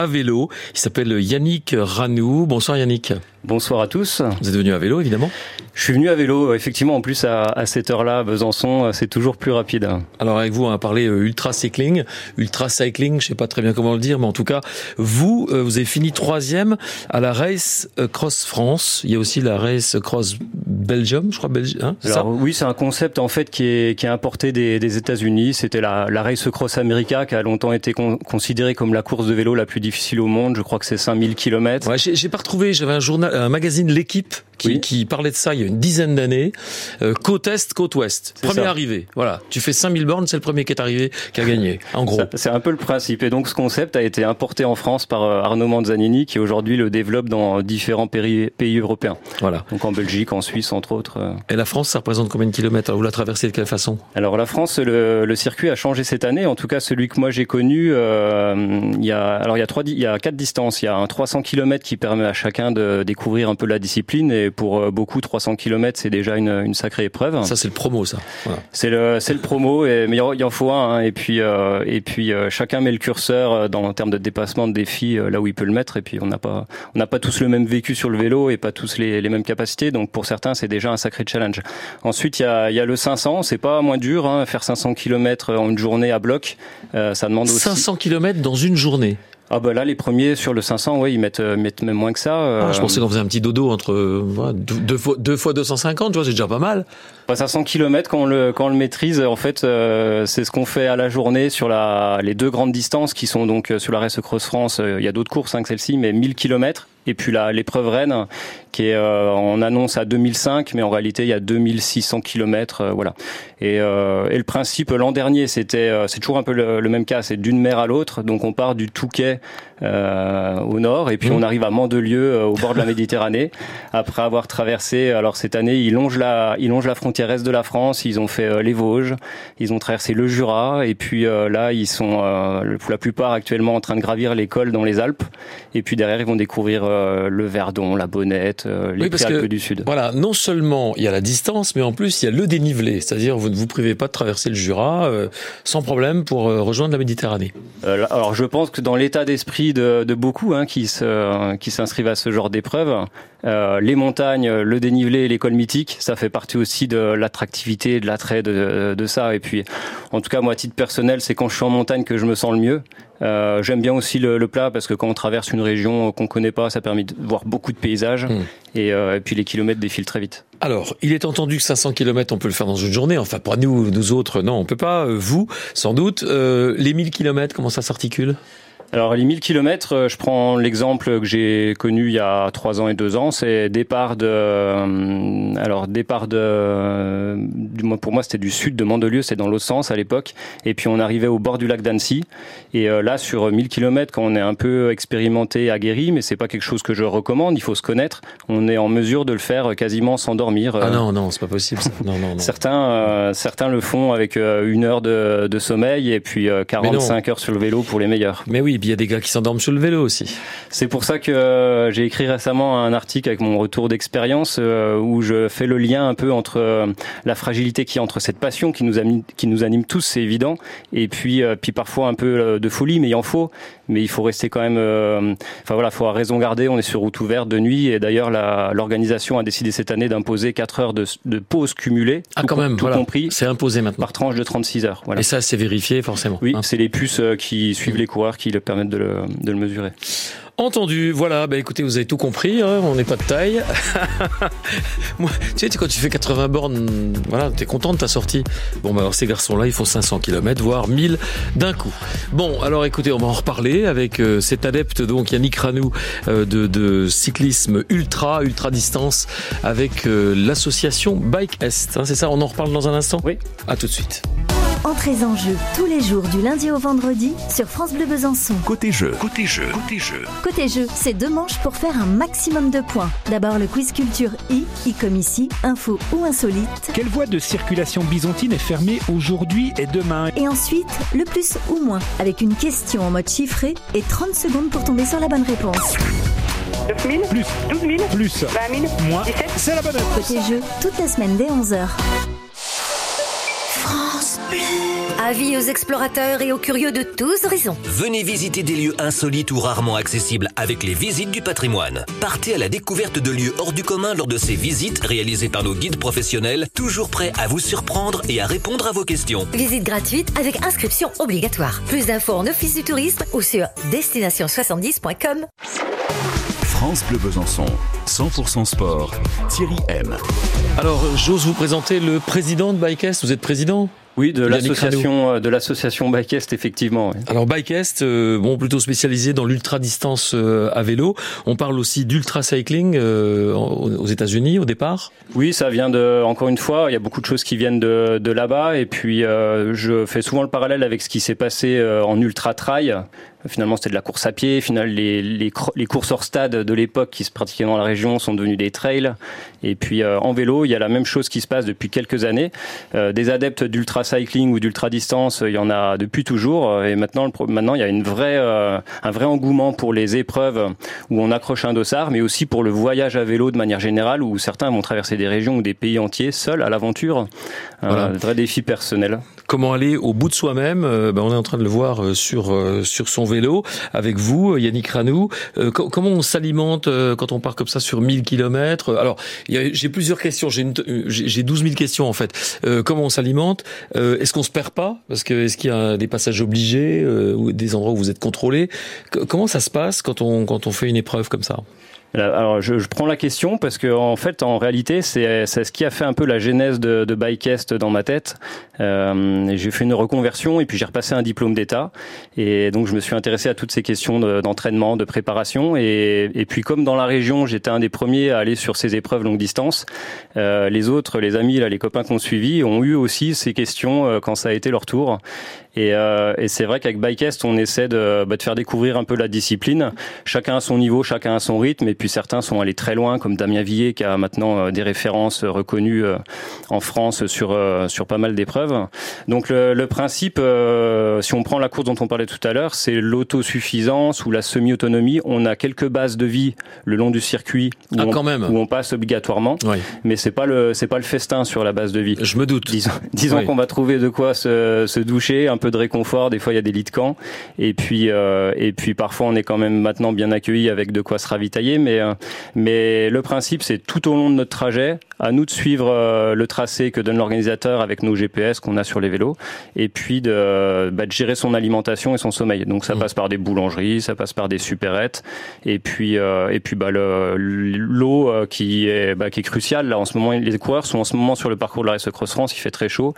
à vélo. Il s'appelle Yannick Ranou. Bonsoir Yannick. Bonsoir à tous. Vous êtes venu à vélo évidemment? Je suis venu à vélo, effectivement. En plus, à, à cette heure-là, Besançon, c'est toujours plus rapide. Alors avec vous, on va parler euh, ultra cycling, ultra cycling. Je sais pas très bien comment le dire, mais en tout cas, vous, euh, vous avez fini troisième à la race euh, Cross France. Il y a aussi la race Cross Belgium, je crois. Belgi hein, Alors, ça oui, c'est un concept en fait qui est, qui est importé des, des États-Unis. C'était la, la race Cross America qui a longtemps été con, considérée comme la course de vélo la plus difficile au monde. Je crois que c'est 5000 km. Ouais, j'ai pas retrouvé. J'avais un journal, un magazine L'équipe qui, Oui. qui parlait de ça il y a une dizaine d'années. Euh, côte est, côte ouest. Premier ça. arrivé. Voilà. Tu fais 5000 bornes, c'est le premier qui est arrivé qui a gagné. En gros. C'est un peu le principe. Et donc, ce concept a été importé en France par euh, Arnaud Manzanini, qui aujourd'hui le développe dans différents pays, pays européens. Voilà. Donc en Belgique, en Suisse, entre autres. euh. Et la France, ça représente combien de kilomètres? Vous la traversez de quelle façon? Alors la France, le, le circuit a changé cette année. En tout cas, celui que moi j'ai connu, euh, il y a alors il y a trois, il y a quatre distances. Il y a un 300 km qui permet à chacun de découvrir un peu la discipline. Et pour euh, beaucoup, 300 km c'est déjà une, une sacrée épreuve. Ça, c'est le promo, ça. Voilà. C'est le c'est le promo. Et, mais il en- faut un. hein. et puis euh, et puis euh, chacun met le curseur dans en termes de dépassement de défi euh, là où il peut le mettre. Et puis on n'a pas on n'a pas tous le même vécu sur le vélo et pas tous les, les mêmes capacités. Donc pour certains, c'est déjà un sacré challenge. Ensuite, il y a, il y a le 500. C'est pas moins dur, hein, faire 500 km en une journée à bloc. Ça demande aussi. 500 km dans une journée. Ah bah là, les premiers sur le 500, ouais, ils mettent, euh, mettent même moins que ça. euh, Ah, je pensais qu'on faisait un petit dodo entre euh, voilà, deux, fois, deux fois 250, tu vois, c'est déjà pas mal. Pas 500 km quand on le quand on le maîtrise. En fait, euh, c'est ce qu'on fait à la journée sur la les deux grandes distances qui sont donc euh, sur la Race Cross France. euh, Il y a d'autres courses hein, que celle-ci, mais 1000 km. Et puis la l'épreuve Rennes qui est euh, en annonce à 2005, mais en réalité il y a 2600 km. euh, voilà. Et, euh, et le principe l'an dernier, c'était euh, c'est toujours un peu le, le même cas. C'est d'une mer à l'autre. Donc on part du Touquet au nord et puis Mmh. on arrive à Mandelieu euh, au bord de la Méditerranée après avoir traversé. Alors cette année, ils longent la ils longent la frontière est de la France. Ils ont fait euh, les Vosges, ils ont traversé le Jura et puis euh, là ils sont euh, pour la plupart actuellement en train de gravir les cols dans les Alpes. Et puis derrière ils vont découvrir euh, le Verdon, la Bonnette, euh, les Oui, parce Préalpes que- du Sud. Voilà, non seulement il y a la distance, mais en plus il y a le dénivelé. C'est-à-dire, vous ne vous privez pas de traverser le Jura euh, sans problème pour euh, rejoindre la Méditerranée. Euh, alors je pense que dans l'état d'esprit de, de beaucoup hein, qui se, qui s'inscrivent à ce genre d'épreuve, euh, les montagnes, le dénivelé, l'école mythique, ça fait partie aussi de l'attractivité, de l'attrait de, de ça. Et puis, en tout cas, moi, à titre personnel, c'est quand je suis en montagne que je me sens le mieux. Euh, J'aime bien aussi le, le plat parce que quand on traverse une région qu'on connaît pas, ça permet de voir beaucoup de paysages Mm. et, euh, et puis les kilomètres défilent très vite. Alors, il est entendu que 500 km, on peut le faire dans une journée. Enfin, pour nous, nous autres, non, on peut pas. Vous, sans doute. Les 1000 km, comment ça s'articule? Alors les 1000 km, je prends l'exemple que j'ai connu il y a trois ans et deux ans, c'est départ de, euh, alors départ de, du moins pour moi c'était du sud de Mandelieu, c'est dans l'autre sens à l'époque, et puis on arrivait au bord du lac d'Annecy, et euh, là sur 1000 km quand on est un peu expérimenté, aguerri, mais c'est pas quelque chose que je recommande, il faut se connaître, on est en mesure de le faire quasiment sans dormir. Ah Euh, non, non, c'est pas possible. ça. Non, non, non. Certains, euh, certains le font avec euh, une heure de, de sommeil et puis euh, 45 heures sur le vélo pour les meilleurs. Mais oui, il y a des gars qui s'endorment sur le vélo aussi. C'est pour ça que euh, j'ai écrit récemment un article avec mon retour d'expérience euh, où je fais le lien un peu entre euh, la fragilité qui entre cette passion qui nous anime, qui nous anime tous, c'est évident, et puis euh, puis parfois un peu euh, de folie, mais il en faut. Mais il faut rester quand même. Enfin voilà, faut avoir raison garder. On est sur route ouverte de nuit et d'ailleurs l'organisation a décidé cette année d'imposer 4 heures de, de pause cumulée, Ah, tout, quand même, tout voilà. compris, C'est imposé maintenant. par tranche de 36 heures. Voilà. Et ça, c'est vérifié forcément. Oui, hein. c'est les puces qui suivent les coureurs qui le permettent de le, de le mesurer. Entendu, voilà, bah écoutez, vous avez tout compris, hein, on n'est pas de taille. Moi, tu sais, quand tu fais 80 bornes, voilà, t'es content de ta sortie. Bon, bah alors ces garçons-là, ils font 500 km, voire 1000 d'un coup. Bon, alors écoutez, on va en reparler avec euh, cet adepte, donc Yannick Ranou, euh, de, de cyclisme ultra, ultra distance, avec euh, l'association Bike Est. hein, c'est ça, on en reparle dans un instant? Oui. À tout de suite. Entrez en jeu tous les jours du lundi au vendredi sur France Bleu Besançon. Côté jeu, côté jeu, côté jeu. Côté jeu, c'est deux manches pour faire un maximum de points. D'abord le quiz culture I, I comme ici, info ou insolite. Quelle voie de circulation byzantine est fermée aujourd'hui et demain? Et ensuite, le plus ou moins, avec une question en mode chiffré et 30 secondes pour tomber sur la bonne réponse. 9 000 Plus, 12 000 plus, 20 000 moins, 17 c'est la bonne réponse. Côté jeu, toute la semaine dès 11h. Avis aux explorateurs et aux curieux de tous horizons. Venez visiter des lieux insolites ou rarement accessibles avec les visites du patrimoine. Partez à la découverte de lieux hors du commun lors de ces visites réalisées par nos guides professionnels, toujours prêts à vous surprendre et à répondre à vos questions. Visite gratuite avec inscription obligatoire. Plus d'infos en office du tourisme ou sur destination70.com. France Bleu Besançon, 100% sport, Thierry M. Alors, j'ose vous présenter le président de Bikest. Vous êtes président? Oui, de l'association euh, de l'association Bikest, effectivement. oui. Alors Bikest, euh, bon plutôt spécialisé dans l'ultra distance euh, à vélo. On parle aussi d'ultra cycling euh, aux États-Unis au départ. Oui, ça vient de, encore une fois, il y a beaucoup de choses qui viennent de, de là-bas. Et puis, je fais souvent le parallèle avec ce qui s'est passé en ultra trail. Finalement, c'était de la course à pied. Finalement, les, les, courses hors stade de l'époque qui se pratiquaient dans la région sont devenues des trails. Et puis, euh, en vélo, il y a la même chose qui se passe depuis quelques années. Euh, des adeptes d'ultra cycling ou d'ultra distance, il y en a depuis toujours. Euh, Et maintenant, le maintenant, il y a une vraie, euh, un vrai engouement pour les épreuves où on accroche un dossard, mais aussi pour le voyage à vélo de manière générale, où certains vont traverser des régions ou des pays entiers seuls à l'aventure. Voilà. Un vrai défi personnel. Comment aller au bout de soi-même euh, ben, On est en train de le voir euh, sur euh, sur son vélo avec vous, Yannick Ranou. Co- comment on s'alimente quand on part comme ça sur 1000 kilomètres? Alors, j'ai plusieurs questions. J'ai j'ai j'ai 12 000 questions en fait. Comment on s'alimente? Est-ce qu'on se perd pas? Parce que est-ce qu'il y a des passages obligés ou des endroits où vous êtes contrôlé Comment ça se passe quand on quand on fait une épreuve comme ça? Alors, je, je prends la question parce que en fait, en réalité, c'est ce qui a fait un peu la genèse de, de Bikest dans ma tête. Euh, j'ai fait une reconversion et puis j'ai repassé un diplôme d'État et donc je me suis intéressé à toutes ces questions de- d'entraînement, de, préparation et, et puis comme dans la région, j'étais un des premiers à aller sur ces épreuves longue distance. euh, les autres, les amis, là, les copains qu'on suivi, ont eu aussi ces questions euh, quand ça a été leur tour. Et, euh, et c'est vrai qu'avec Bikest, on essaie de, bah, de faire découvrir un peu la discipline. Chacun à son niveau, chacun à son rythme. Et puis certains sont allés très loin, comme Damien Villiers, qui a maintenant euh, des références euh, reconnues euh, en France sur euh, sur pas mal d'épreuves. Donc le, le principe, euh, si on prend la course dont on parlait tout à l'heure, c'est l'autosuffisance ou la semi-autonomie. On a quelques bases de vie le long du circuit où, Ah, on, quand même. où on passe obligatoirement, Oui, mais c'est pas le c'est pas le festin sur la base de vie. je me doute. Disons, disons Oui. qu'on va trouver de quoi se, se doucher, un peu de réconfort. Des fois, il y a des lits de camp, et puis euh, et puis parfois on est quand même maintenant bien accueilli avec de quoi se ravitailler. Mais euh, mais le principe, c'est tout au long de notre trajet, à nous de suivre euh, le tracé que donne l'organisateur avec nos GPS qu'on a sur les vélos, et puis de, bah, de gérer son alimentation et son sommeil. Donc ça Mm. passe par des boulangeries, ça passe par des supérettes, et puis euh, et puis bah le- l'eau euh, qui est bah, qui est cruciale là en ce moment. Les coureurs sont en ce moment sur le parcours de la Race Cross France, il fait très chaud.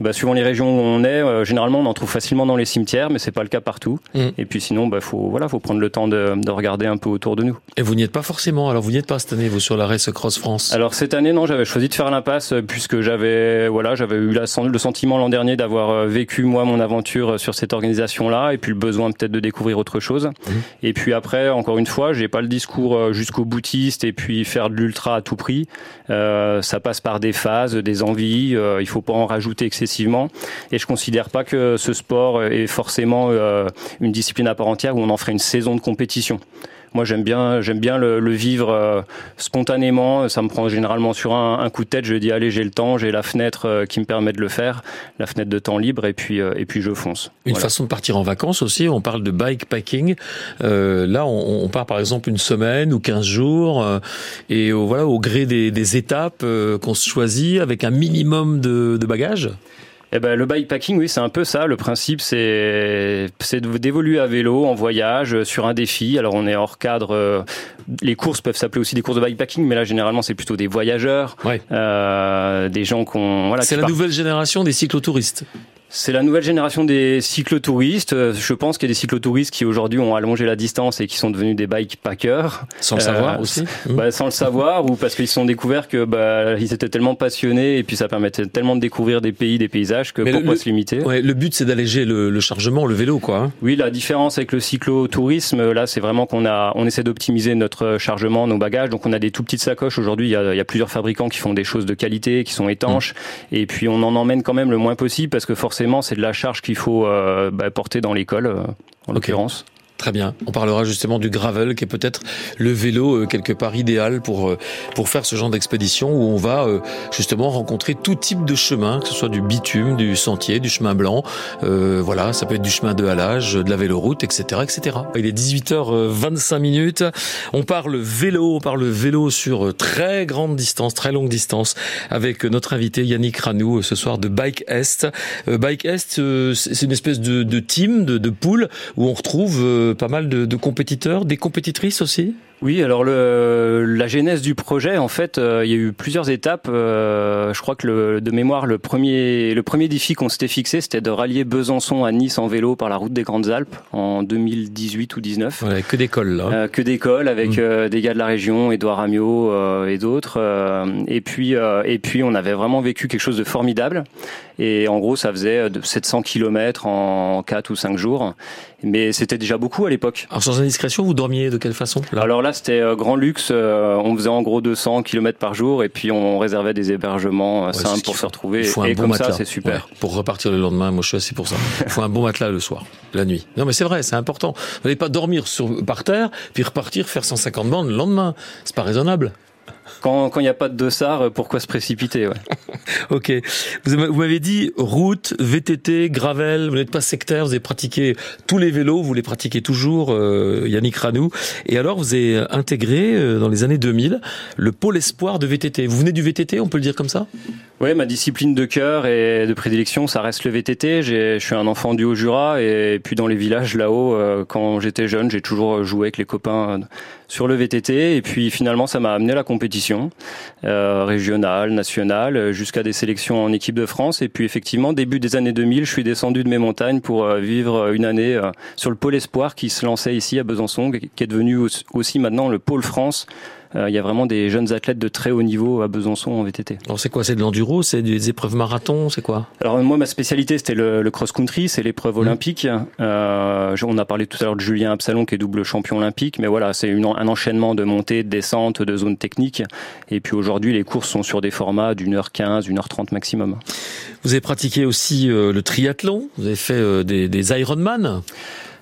Bah, suivant les régions où on est, généralement on en trouve facilement dans les cimetières, mais c'est pas le cas partout. Mm. Et puis sinon, bah faut voilà, faut prendre le temps de, de regarder un peu autour de nous. Et vous n'y êtes pas forcément. Alors vous n'y êtes pas cette année, vous sur la Race Cross France? Alors cette année, non, j'avais choisi de faire l'impasse euh, puisque j'avais voilà, j'avais eu la, le sentiment l'an dernier d'avoir euh, vécu moi mon aventure euh, sur cette organisation-là et puis le besoin peut-être de découvrir autre chose. Et puis après, encore une fois, j'ai pas le discours jusqu'au boutiste et puis faire de l'ultra à tout prix. Euh, ça passe par des phases, des envies. euh, il faut pas en rajouter excessivement. Et je considère pas que ce sport est forcément euh, une discipline à part entière où on en ferait une saison de compétition. Moi, j'aime bien, j'aime bien le, le vivre euh, spontanément. Ça me prend généralement sur un, un coup de tête. Je dis allez, j'ai le temps, j'ai la fenêtre euh, qui me permet de le faire, la fenêtre de temps libre, et puis euh, et puis je fonce. Une Voilà. façon de partir en vacances aussi, on parle de bikepacking. Euh, là, on, on part par exemple une semaine ou 15 jours, euh, et au, voilà, au gré des, des étapes euh, qu'on se choisit avec un minimum de, de bagages? Eh ben, le bikepacking, oui, c'est un peu ça. Le principe, c'est d'évoluer à vélo, en voyage, euh, sur un défi. Alors, on est hors cadre. euh, les courses peuvent s'appeler aussi des courses de bikepacking, mais là, généralement, c'est plutôt des voyageurs, Ouais. euh, des gens qu'on voilà. C'est la nouvelle génération des cyclotouristes. C'est la nouvelle génération des cyclotouristes. Euh, Je pense qu'il y a des cyclotouristes qui aujourd'hui ont allongé la distance et qui sont devenus des bikepackers. Sans le Euh, savoir aussi. Mmh. Bah, sans le savoir ou parce qu'ils se sont découverts que bah, ils étaient tellement passionnés et puis ça permettait tellement de découvrir des pays, des paysages que Mais pourquoi le- se limiter Ouais, le but c'est d'alléger le, le chargement, le vélo, quoi. hein. Oui, la différence avec le cyclotourisme, là, c'est vraiment qu'on a, on essaie d'optimiser notre chargement, nos bagages. Donc, on a des tout petites sacoches. Aujourd'hui, il y a, il y a plusieurs fabricants qui font des choses de qualité, qui sont étanches. Et puis, on en emmène quand même le moins possible parce que forcément, c'est de la charge qu'il faut euh, bah, porter dans l'école, euh, en l'occurrence. Très bien. On parlera justement du gravel, qui est peut-être le vélo euh, quelque part idéal pour euh, pour faire ce genre d'expédition où on va euh, justement rencontrer tout type de chemin, que ce soit du bitume, du sentier, du chemin blanc. voilà, ça peut être du chemin de halage, de la véloroute, etc., etc. Il est 18h25 minutes. On parle vélo, on parle vélo sur très grande distance, très longue distance, avec notre invité Yannick Ranou ce soir de Bike Est. Bike Est, c'est une espèce de, de team, de, de pool où on retrouve pas mal de, de compétiteurs, des compétitrices aussi oui, alors le, la genèse du projet, en fait, euh, il y a eu plusieurs étapes. Euh, je crois que le, de mémoire, le premier, le premier défi qu'on s'était fixé, c'était de rallier Besançon à Nice en vélo par la route des Grandes Alpes en 2018 ou 19. Ouais, que d'écoles là. Euh, que d'écoles avec mm. des gars de la région, Édouard Amiot et d'autres. et puis, et puis, on avait vraiment vécu quelque chose de formidable. Et en gros, ça faisait de 700 km en 4 ou 5 jours. Mais c'était déjà beaucoup à l'époque. Alors sans indiscrétion, vous dormiez de quelle façon Alors là, c'était euh, grand luxe. Euh, on faisait en gros 200 km par jour et puis on réservait des hébergements euh, simples pour se retrouver. Il faut et un bon comme matelas. ça, c'est super. pour repartir le lendemain, moi je suis assis pour ça. Il faut un bon matelas le soir, la nuit. Non mais c'est vrai, c'est important. Vous n'allez pas dormir sur, par terre puis repartir faire 150 bandes le lendemain. C'est pas raisonnable. Quand il n'y a pas de dossard, pourquoi se précipiter. Ok. Vous m'avez dit route, VTT, gravel. Vous n'êtes pas sectaire. Vous avez pratiqué tous les vélos. Vous les pratiquez toujours, euh, Yannick Ranou. Et alors, vous avez intégré euh, dans les années 2000 le pôle espoir de VTT. Vous venez du VTT, on peut le dire comme ça? Oui, ma discipline de cœur et de prédilection, ça reste le VTT. Je suis un enfant du Haut-Jura et puis dans les villages là-haut, euh, quand j'étais jeune, j'ai toujours joué avec les copains sur le VTT. Et puis finalement, ça m'a amené à la compétition euh, régionale, nationale, jusqu'à des sélections en équipe de France. Et puis effectivement, début des années 2000, je suis descendu de mes montagnes pour euh, vivre une année sur le pôle espoir qui se lançait ici à Besançon, qui est devenu aussi maintenant le pôle France euh, il y a vraiment des jeunes athlètes de très haut niveau à Besançon en VTT. Alors c'est quoi? C'est de l'enduro? C'est des épreuves marathon? C'est quoi? Alors moi ma spécialité c'était le, le cross-country, c'est l'épreuve mmh. olympique. Euh, on a parlé tout à l'heure de Julien Absalon qui est double champion olympique, mais voilà c'est un enchaînement de montées, de descentes, de zones techniques. Et puis aujourd'hui les courses sont sur des formats d'une heure 15, une heure 30 maximum. Vous avez pratiqué aussi euh, le triathlon, vous avez fait euh, des, des Ironman?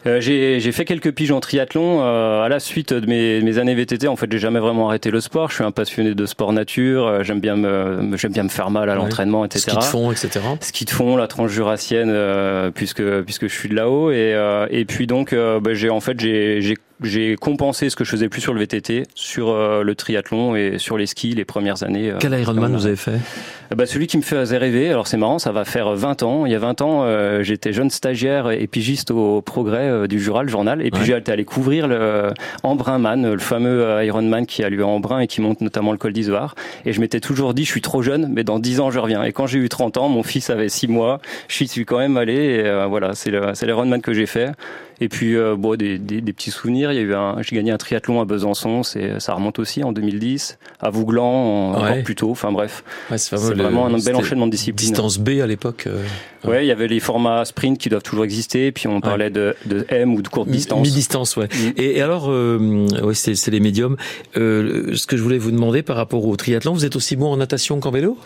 Euh, j'ai fait quelques piges en triathlon euh, à la suite de mes, mes, années VTT. En fait, j'ai jamais vraiment arrêté le sport. Je suis un passionné de sport nature. Euh, j'aime bien me j'aime bien me faire mal à l'entraînement, etc. Ski de fond, etc. Ski de fond, la tranche jurassienne, euh, puisque puisque je suis de là-haut. Et et puis donc, bah, j'ai en fait j'ai j'ai compensé ce que je faisais plus sur le VTT, sur euh, le triathlon et sur les skis les premières années. Euh, Quel Ironman vous avez fait? Bah, Celui qui me faisait rêver. Alors c'est marrant, ça va faire 20 ans. Il y a 20 ans, euh, j'étais jeune stagiaire et pigiste au Progrès du Jura, le journal. Et puis j'ai été aller couvrir le Embrunman, le fameux Ironman qui a lieu à Embrun et qui monte notamment le col d'Isoire. Et je m'étais toujours dit, je suis trop jeune, mais dans 10 ans je reviens. Et quand j'ai eu 30 ans, mon fils avait 6 mois. Je suis quand même allé. Et voilà, c'est l'Ironman que j'ai fait. Et puis, euh, bon, des, des, des, petits souvenirs. Il y a eu un, j'ai gagné un triathlon à Besançon. C'est, ça remonte aussi en 2010. À Vouglan, encore plus tôt. Enfin bref, ouais, c'est, vraiment un bel enchaînement de disciplines. Distance B à l'époque. Euh, ouais, il y avait les formats sprint qui doivent toujours exister. Puis on parlait de, de, M ou de courte distance. Mi-distance, ouais. Mm. Et, et, alors, euh, ouais, c'est, c'est les médiums. Ce que je voulais vous demander par rapport au triathlon, vous êtes aussi bon en natation qu'en vélo?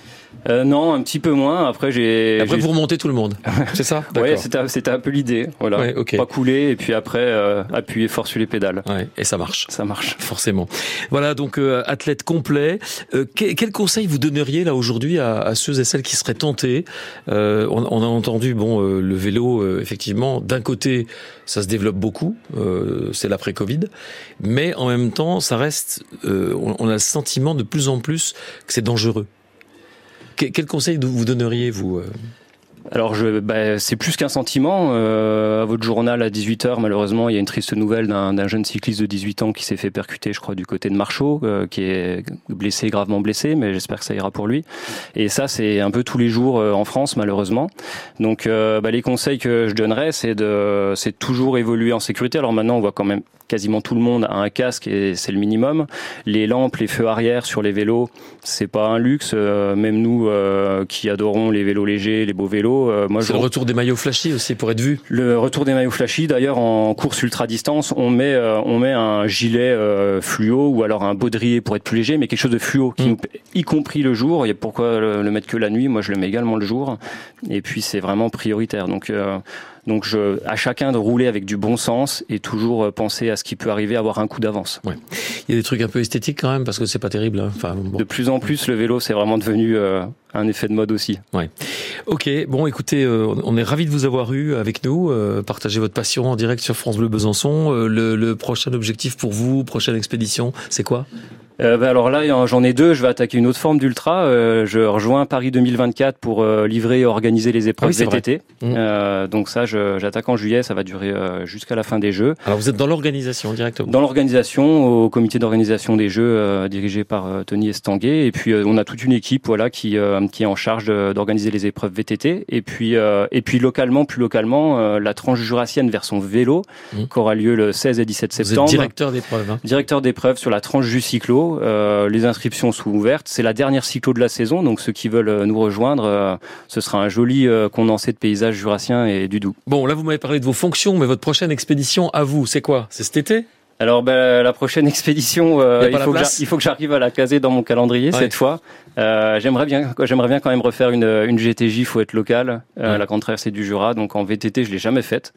Euh, non, un petit peu moins. Après, j'ai. Après, vous remontez tout le monde. C'est ça? Ouais, c'était, c'était un peu l'idée. Voilà. Ouais, okay. Pas couler et puis après euh, appuyer fort sur les pédales. Ouais, et ça marche. Ça marche. Forcément. Voilà, donc euh, athlète complet. Euh, quel, quel, conseil vous donneriez là aujourd'hui à, à, ceux et celles qui seraient tentés? On, on, a entendu, bon, le vélo, effectivement, d'un côté, ça se développe beaucoup. c'est l'après-Covid, mais en même temps, ça reste. On, on a le sentiment de plus en plus que c'est dangereux. Quel conseil vous donneriez, vous alors je, bah, c'est plus qu'un sentiment. Euh, à votre journal à 18h, malheureusement, il y a une triste nouvelle d'un jeune cycliste de 18 ans qui s'est fait percuter, je crois, du côté de Marchaux, euh, qui est blessé, gravement blessé, mais j'espère que ça ira pour lui. Et ça, c'est un peu tous les jours euh, en France, malheureusement. Donc euh, bah, les conseils que je donnerais, c'est de, c'est toujours évoluer en sécurité. Alors maintenant, on voit quand même quasiment tout le monde a un casque et c'est le minimum. Les lampes, les feux arrière sur les vélos, c'est pas un luxe. Même nous qui adorons les vélos légers, les beaux vélos, Euh, moi, c'est le retour des maillots flashy aussi pour être vu. Le retour des maillots flashy. D'ailleurs, en course ultra distance, on met euh, on met un gilet euh, fluo ou alors un baudrier pour être plus léger, mais quelque chose de fluo, qui mm. y compris le jour. Et pourquoi le, le, mettre que la nuit? Moi, je le mets également le jour. Et puis, c'est vraiment prioritaire. Donc donc je, à chacun de rouler avec du bon sens et toujours euh, penser à ce qui peut arriver, avoir un coup d'avance. Ouais. Il y a des trucs un peu esthétiques quand même parce que c'est pas terrible. Hein. Enfin, De plus en plus, le vélo c'est vraiment devenu euh, un effet de mode aussi. Ouais. Ok, bon écoutez, euh, on est ravi de vous avoir eu avec nous, euh, partagez votre passion en direct sur France Bleu Besançon. le, le prochain objectif pour vous, prochaine expédition, c'est quoi? Euh, bah, alors là, j'en ai deux. Je vais attaquer une autre forme d'ultra. Euh, je rejoins Paris 2024 pour euh, livrer et organiser les épreuves ah VTT. Mmh. Euh, donc ça, j'attaque en juillet. Ça va durer jusqu'à la fin des Jeux. Alors vous êtes dans l'organisation directement Dans l'organisation, au comité d'organisation des Jeux dirigé par Tony Estanguet. Et puis on a toute une équipe, voilà, qui qui est en charge d'organiser les épreuves VTT. Et puis et puis localement, plus localement, la tranche jurassienne version vélo, mmh. qui aura lieu le 16 et 17 septembre. Vous êtes directeur d'épreuve. Hein. Directeur d'épreuve sur la tranche du cyclo. Euh, les inscriptions sont ouvertes. C'est la dernière cyclo de la saison, donc ceux qui veulent euh, nous rejoindre, euh, ce sera un joli condensé de paysages jurassiens et du doux. Bon, là vous m'avez parlé de vos fonctions, mais votre prochaine expédition à vous, c'est quoi? C'est cet été? Alors ben, la prochaine expédition, il, faut que j'arrive à la caser dans mon calendrier cette fois. j'aimerais bien, j'aimerais bien quand même refaire une, une GTJ, faut être local, la grande traversée du Jura. Donc en VTT, je l'ai jamais faite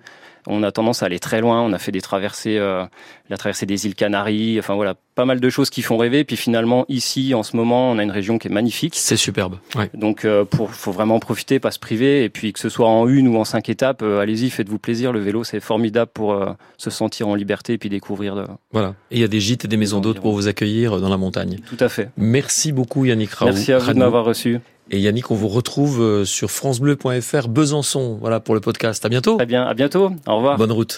on a tendance à aller très loin. On a fait des traversées, euh, la traversée des îles Canaries, enfin voilà, pas mal de choses qui font rêver. Puis finalement, ici, en ce moment, on a une région qui est magnifique. C'est superbe. Ouais. Donc, euh, pour, faut vraiment profiter, pas se priver. Et puis que ce soit en une ou en cinq étapes, euh, allez-y, faites-vous plaisir. Le vélo, c'est formidable pour euh, se sentir en liberté et puis découvrir. De, voilà. Et il y a des gîtes et des maisons d'hôtes pour vous accueillir dans la montagne. Tout à fait. Merci beaucoup, Yannick Raoult. Merci à vous de m'avoir reçu. Et Yannick, on vous retrouve sur francebleu.fr Besançon, voilà pour le podcast. À bientôt. Très bien, à bientôt. Au revoir. Bonne route.